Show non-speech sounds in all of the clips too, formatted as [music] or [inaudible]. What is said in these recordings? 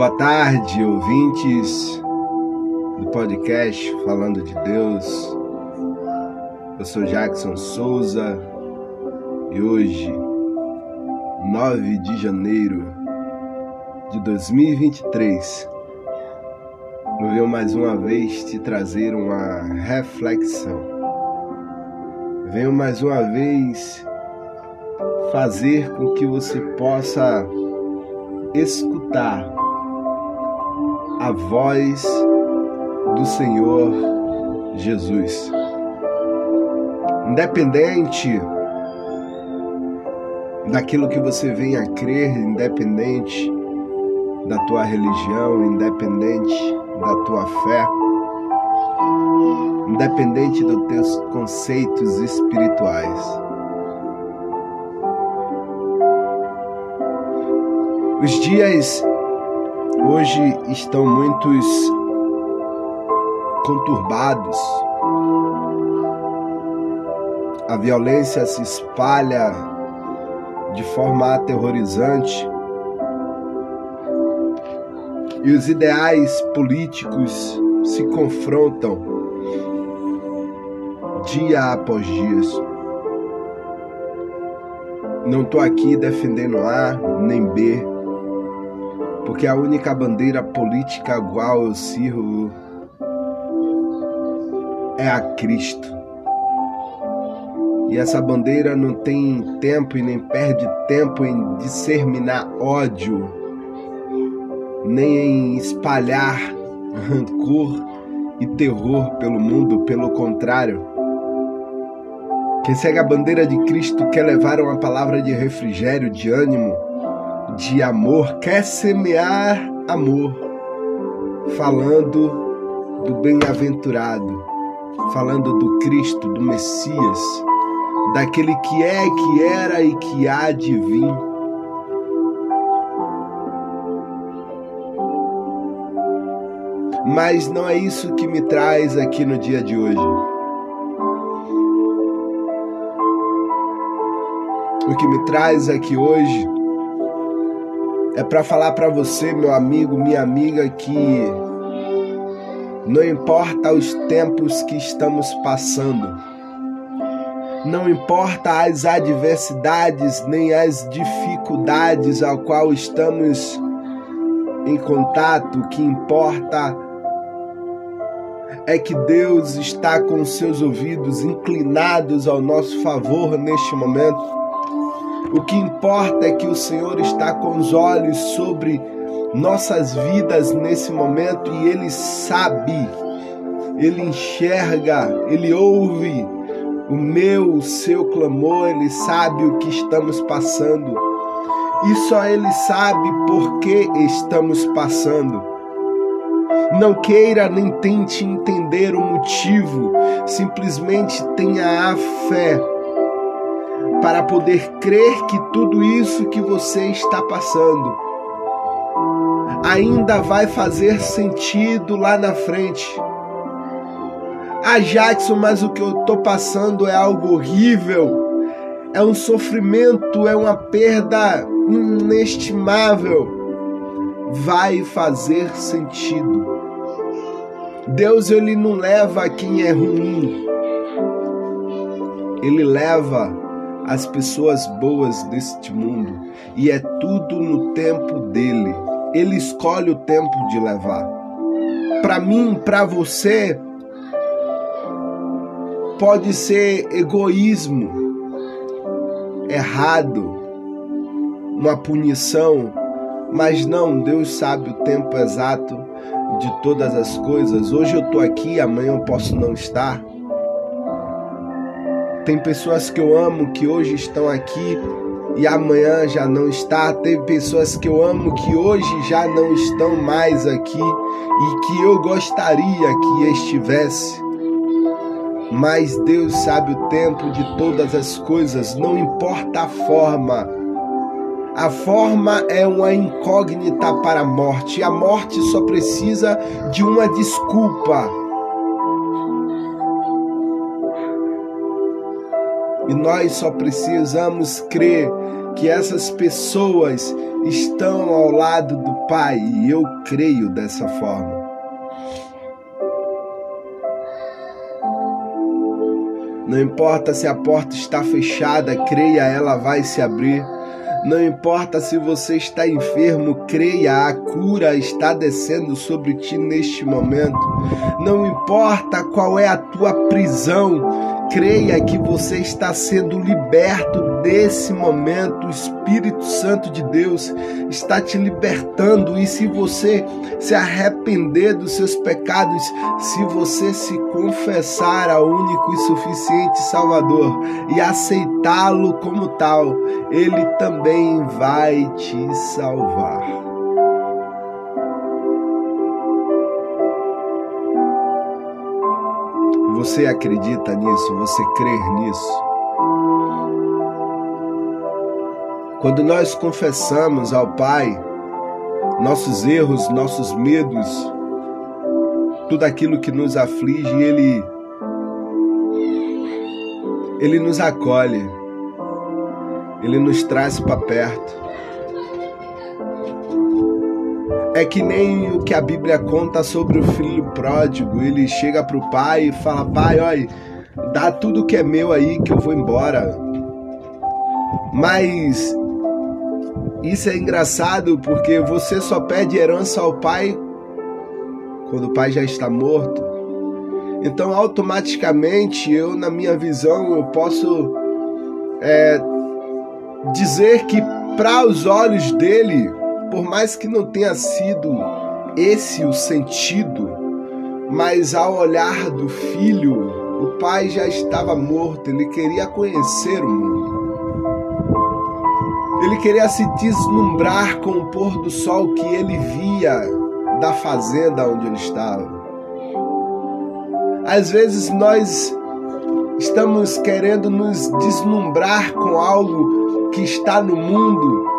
Boa tarde, ouvintes do podcast Falando de Deus. Eu sou Jackson Souza e hoje, 9 de janeiro de 2023, eu venho mais uma vez te trazer uma reflexão. Venho mais uma vez fazer com que você possa escutar a voz do Senhor Jesus. Independente daquilo que você venha a crer, independente da tua religião, independente da tua fé, independente dos teus conceitos espirituais. Os dias hoje estão muitos conturbados. A violência se espalha de forma aterrorizante. E os ideais políticos se confrontam dia após dia. Não estou aqui defendendo A nem B, porque a única bandeira política a qual eu sirvo é a Cristo. E essa bandeira não tem tempo e nem perde tempo em disseminar ódio, nem em espalhar [laughs] rancor e terror pelo mundo, pelo contrário. Quem segue a bandeira de Cristo quer levar uma palavra de refrigério, de ânimo, de amor, quer semear amor, falando do bem-aventurado, falando do Cristo, do Messias, daquele que é, que era e que há de vir. Mas não é isso que me traz aqui no dia de hoje. O que me traz aqui hoje é para falar para você, meu amigo, minha amiga, que não importa os tempos que estamos passando, não importa as adversidades nem as dificuldades ao qual estamos em contato, o que importa é que Deus está com seus ouvidos inclinados ao nosso favor neste momento. O que importa é que o Senhor está com os olhos sobre nossas vidas nesse momento e Ele sabe, Ele enxerga, Ele ouve o meu, o seu clamor, Ele sabe o que estamos passando. E só Ele sabe por que estamos passando. Não queira nem tente entender o motivo, simplesmente tenha a fé para poder crer que tudo isso que você está passando ainda vai fazer sentido lá na frente. Ah, Jackson, mas o que eu estou passando é algo horrível, é um sofrimento, é uma perda inestimável. Vai fazer sentido. Deus ele não leva quem é ruim. Ele leva as pessoas boas deste mundo e é tudo no tempo dele. Ele escolhe o tempo de levar. Para mim, para você, pode ser egoísmo, errado, uma punição, mas não, Deus sabe o tempo exato de todas as coisas. Hoje eu estou aqui, amanhã eu posso não estar. Tem pessoas que eu amo que hoje estão aqui e amanhã já não está. Tem pessoas que eu amo que hoje já não estão mais aqui e que eu gostaria que estivesse. Mas Deus sabe o tempo de todas as coisas, não importa a forma. A forma é uma incógnita para a morte. A morte só precisa de uma desculpa. E nós só precisamos crer que essas pessoas estão ao lado do Pai e eu creio dessa forma. Não importa se a porta está fechada, creia, ela vai se abrir. Não importa se você está enfermo, creia, a cura está descendo sobre ti neste momento. Não importa qual é a tua prisão, creia que você está sendo liberto desse momento. O Espírito Santo de Deus está te libertando. E se você se arrepender dos seus pecados, se você se confessar ao único e suficiente Salvador e aceitá-lo como tal, ele também vai te salvar. Você acredita nisso? Você crê nisso? Quando nós confessamos ao Pai nossos erros, nossos medos, tudo aquilo que nos aflige, Ele, Ele nos acolhe, Ele nos traz para perto. É que nem o que a Bíblia conta sobre o filho pródigo. Ele chega para o pai e fala: Pai, olha, dá tudo que é meu aí que eu vou embora. Mas isso é engraçado porque você só pede herança ao pai quando o pai já está morto. Então, automaticamente, eu, na minha visão, eu posso é, dizer que, para os olhos dele, por mais que não tenha sido esse o sentido, mas ao olhar do filho, o pai já estava morto, ele queria conhecer o mundo. Ele queria se deslumbrar com o pôr do sol que ele via da fazenda onde ele estava. Às vezes nós estamos querendo nos deslumbrar com algo que está no mundo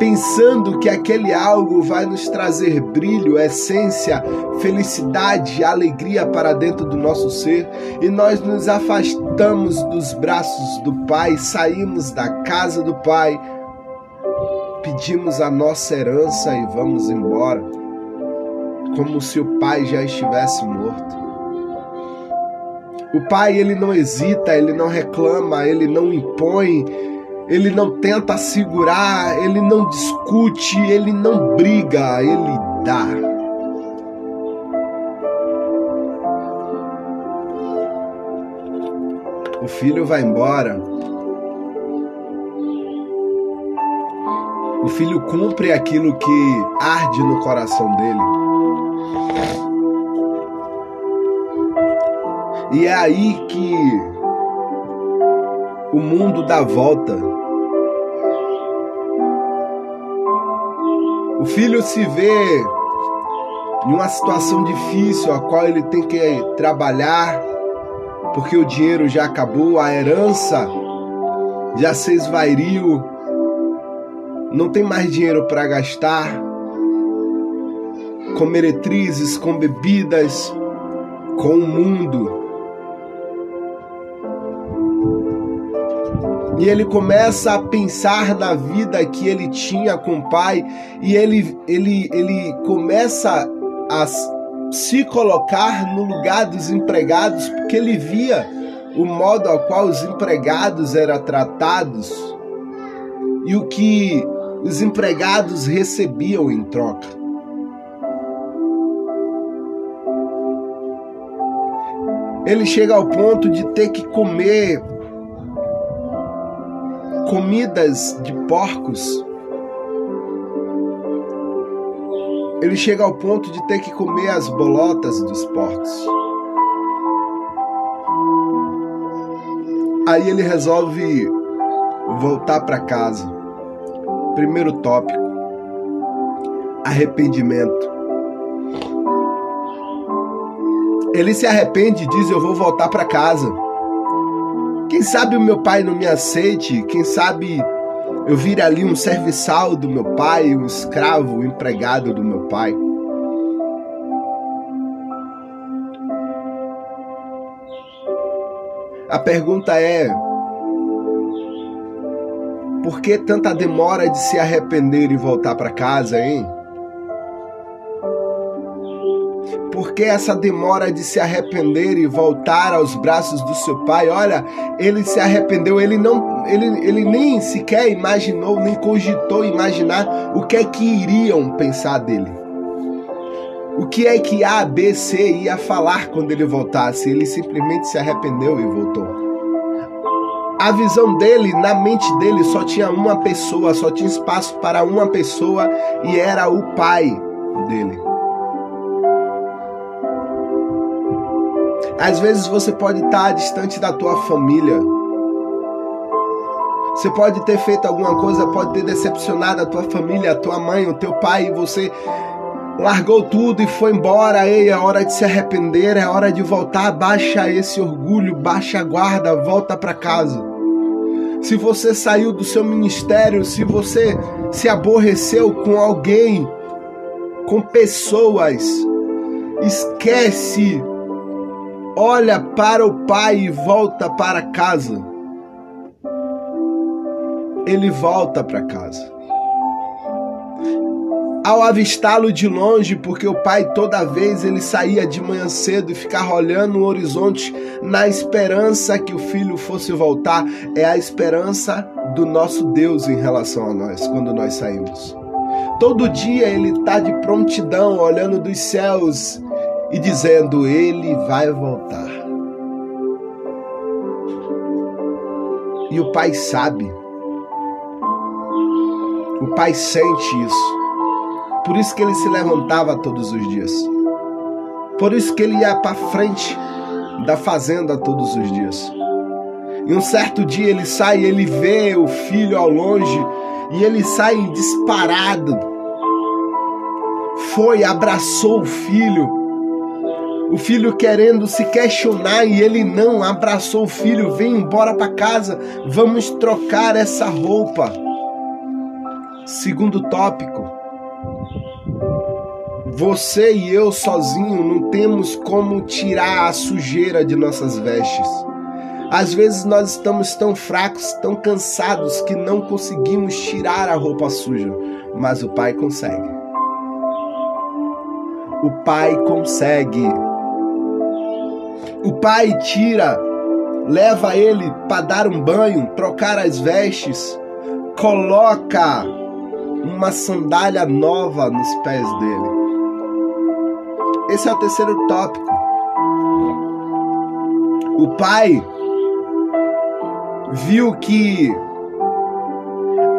pensando que aquele algo vai nos trazer brilho, essência, felicidade, alegria para dentro do nosso ser, e nós nos afastamos dos braços do Pai, saímos da casa do Pai, pedimos a nossa herança e vamos embora, como se o Pai já estivesse morto. O Pai, ele não hesita, ele não reclama, ele não impõe, ele não tenta segurar, ele não discute, ele não briga, ele dá. O filho vai embora. O filho cumpre aquilo que arde no coração dele. E é aí que o mundo dá volta. O filho se vê em uma situação difícil, a qual ele tem que trabalhar, porque o dinheiro já acabou, a herança já se esvairiu, não tem mais dinheiro para gastar, com meretrizes, com bebidas, com o mundo. E ele começa a pensar na vida que ele tinha com o pai e ele, ele, ele começa a se colocar no lugar dos empregados, porque ele via o modo ao qual os empregados eram tratados e o que os empregados recebiam em troca. Ele chega ao ponto de ter que comer comidas de porcos, ele chega ao ponto de ter que comer as bolotas dos porcos. Aí ele resolve voltar para casa. Primeiro tópico: arrependimento. Ele se arrepende e diz: Eu vou voltar para casa. Quem sabe o meu pai não me aceite, quem sabe eu vire ali um serviçal do meu pai, um escravo, um empregado do meu pai. A pergunta é: Por que tanta demora de se arrepender e voltar para casa, hein? Por que essa demora de se arrepender e voltar aos braços do seu pai? Olha, ele se arrependeu, ele não, ele, ele nem sequer imaginou, nem cogitou imaginar o que é que iriam pensar dele. O que é que A, B, C ia falar quando ele voltasse? Ele simplesmente se arrependeu e voltou. A visão dele, na mente dele, só tinha uma pessoa, só tinha espaço para uma pessoa e era o pai dele. Às vezes você pode estar distante da tua família. Você pode ter feito alguma coisa, pode ter decepcionado a tua família, a tua mãe, o teu pai, e você largou tudo e foi embora. Ei, é hora de se arrepender, é hora de voltar. Baixa esse orgulho, baixa a guarda, volta para casa. Se você saiu do seu ministério, se você se aborreceu com alguém, com pessoas, esquece. Olha para o pai e volta para casa. Ele volta para casa ao avistá-lo de longe, porque o pai toda vez ele saía de manhã cedo e ficava olhando o horizonte na esperança que o filho fosse voltar, é a esperança do nosso Deus em relação a nós quando nós saímos. Todo dia ele está de prontidão, olhando dos céus e dizendo: Ele vai voltar. E o pai sabe, o pai sente isso. Por isso que ele se levantava todos os dias. Por isso que ele ia para frente da fazenda todos os dias. E um certo dia ele sai, ele vê o filho ao longe e ele sai disparado. Foi, abraçou o filho. O filho querendo se questionar e ele não abraçou o filho. Vem embora para casa, vamos trocar essa roupa. Segundo tópico, você e eu sozinho não temos como tirar a sujeira de nossas vestes. Às vezes nós estamos tão fracos, tão cansados que não conseguimos tirar a roupa suja, mas o Pai consegue. O Pai consegue. O Pai tira, leva ele para dar um banho, trocar as vestes, coloca uma sandália nova nos pés dele. Esse é o terceiro tópico. O pai viu que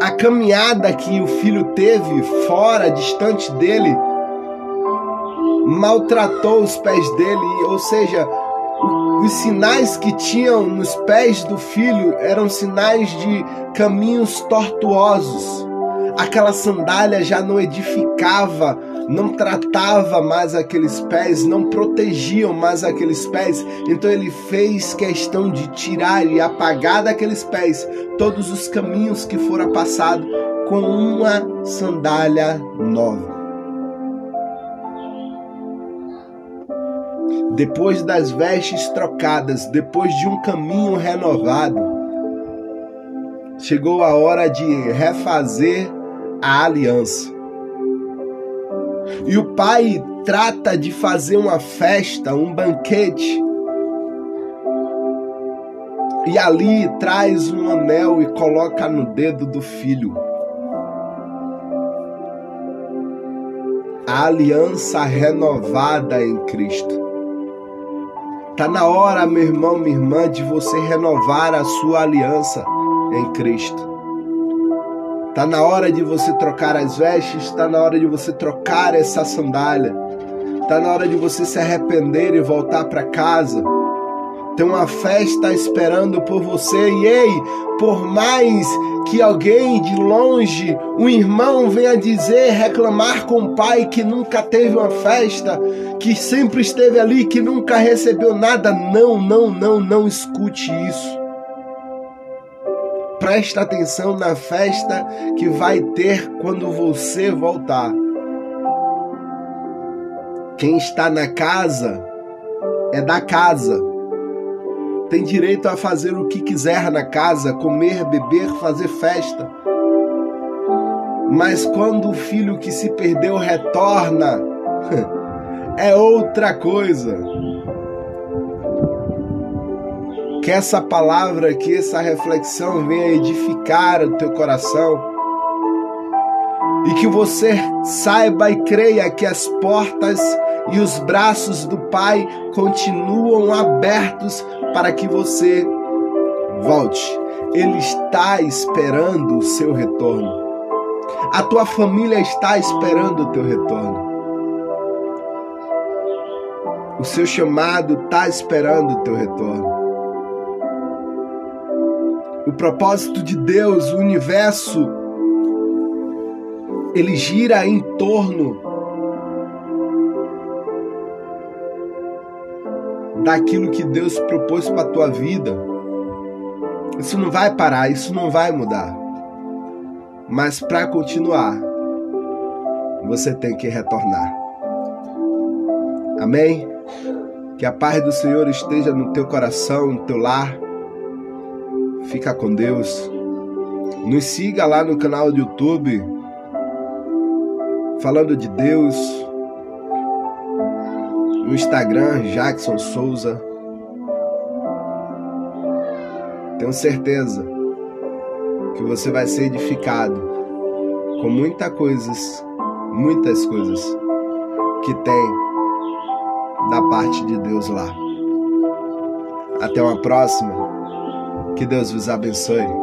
a caminhada que o filho teve fora, distante dele, maltratou os pés dele, ou seja, os sinais que tinham nos pés do filho eram sinais de caminhos tortuosos. Aquela sandália já não edificava não tratava mais aqueles pés, não protegiam mais aqueles pés. Então ele fez questão de tirar e apagar daqueles pés todos os caminhos que fora passado com uma sandália nova. Depois das vestes trocadas, depois de um caminho renovado, chegou a hora de refazer a aliança. E o pai trata de fazer uma festa, um banquete. E ali traz um anel e coloca no dedo do filho. A aliança renovada em Cristo. Tá na hora, meu irmão, minha irmã, de você renovar a sua aliança em Cristo. Está na hora de você trocar as vestes, está na hora de você trocar essa sandália. Está na hora de você se arrepender e voltar para casa. Tem uma festa esperando por você. E ei, por mais que alguém de longe, um irmão venha dizer, reclamar com o pai que nunca teve uma festa, que sempre esteve ali, que nunca recebeu nada, não, não, não, não escute isso presta atenção na festa que vai ter quando você voltar. Quem está na casa é da casa. Tem direito a fazer o que quiser na casa, comer, beber, fazer festa. Mas quando o filho que se perdeu retorna, [laughs] é outra coisa. Que essa palavra, que essa reflexão venha edificar o teu coração e que você saiba e creia que as portas e os braços do Pai continuam abertos para que você volte. Ele está esperando o seu retorno. A tua família está esperando o teu retorno. O seu chamado está esperando o teu retorno. O propósito de Deus, o universo, ele gira em torno daquilo que Deus propôs para a tua vida. Isso não vai parar, isso não vai mudar. Mas para continuar, você tem que retornar. Amém? Que a paz do Senhor esteja no teu coração, no teu lar. Fica com Deus. Nos siga lá no canal do YouTube, falando de Deus, no Instagram, Jackson Souza. Tenho certeza que você vai ser edificado com muitas coisas, muitas coisas que tem da parte de Deus lá. Até uma próxima. Que Deus vos abençoe.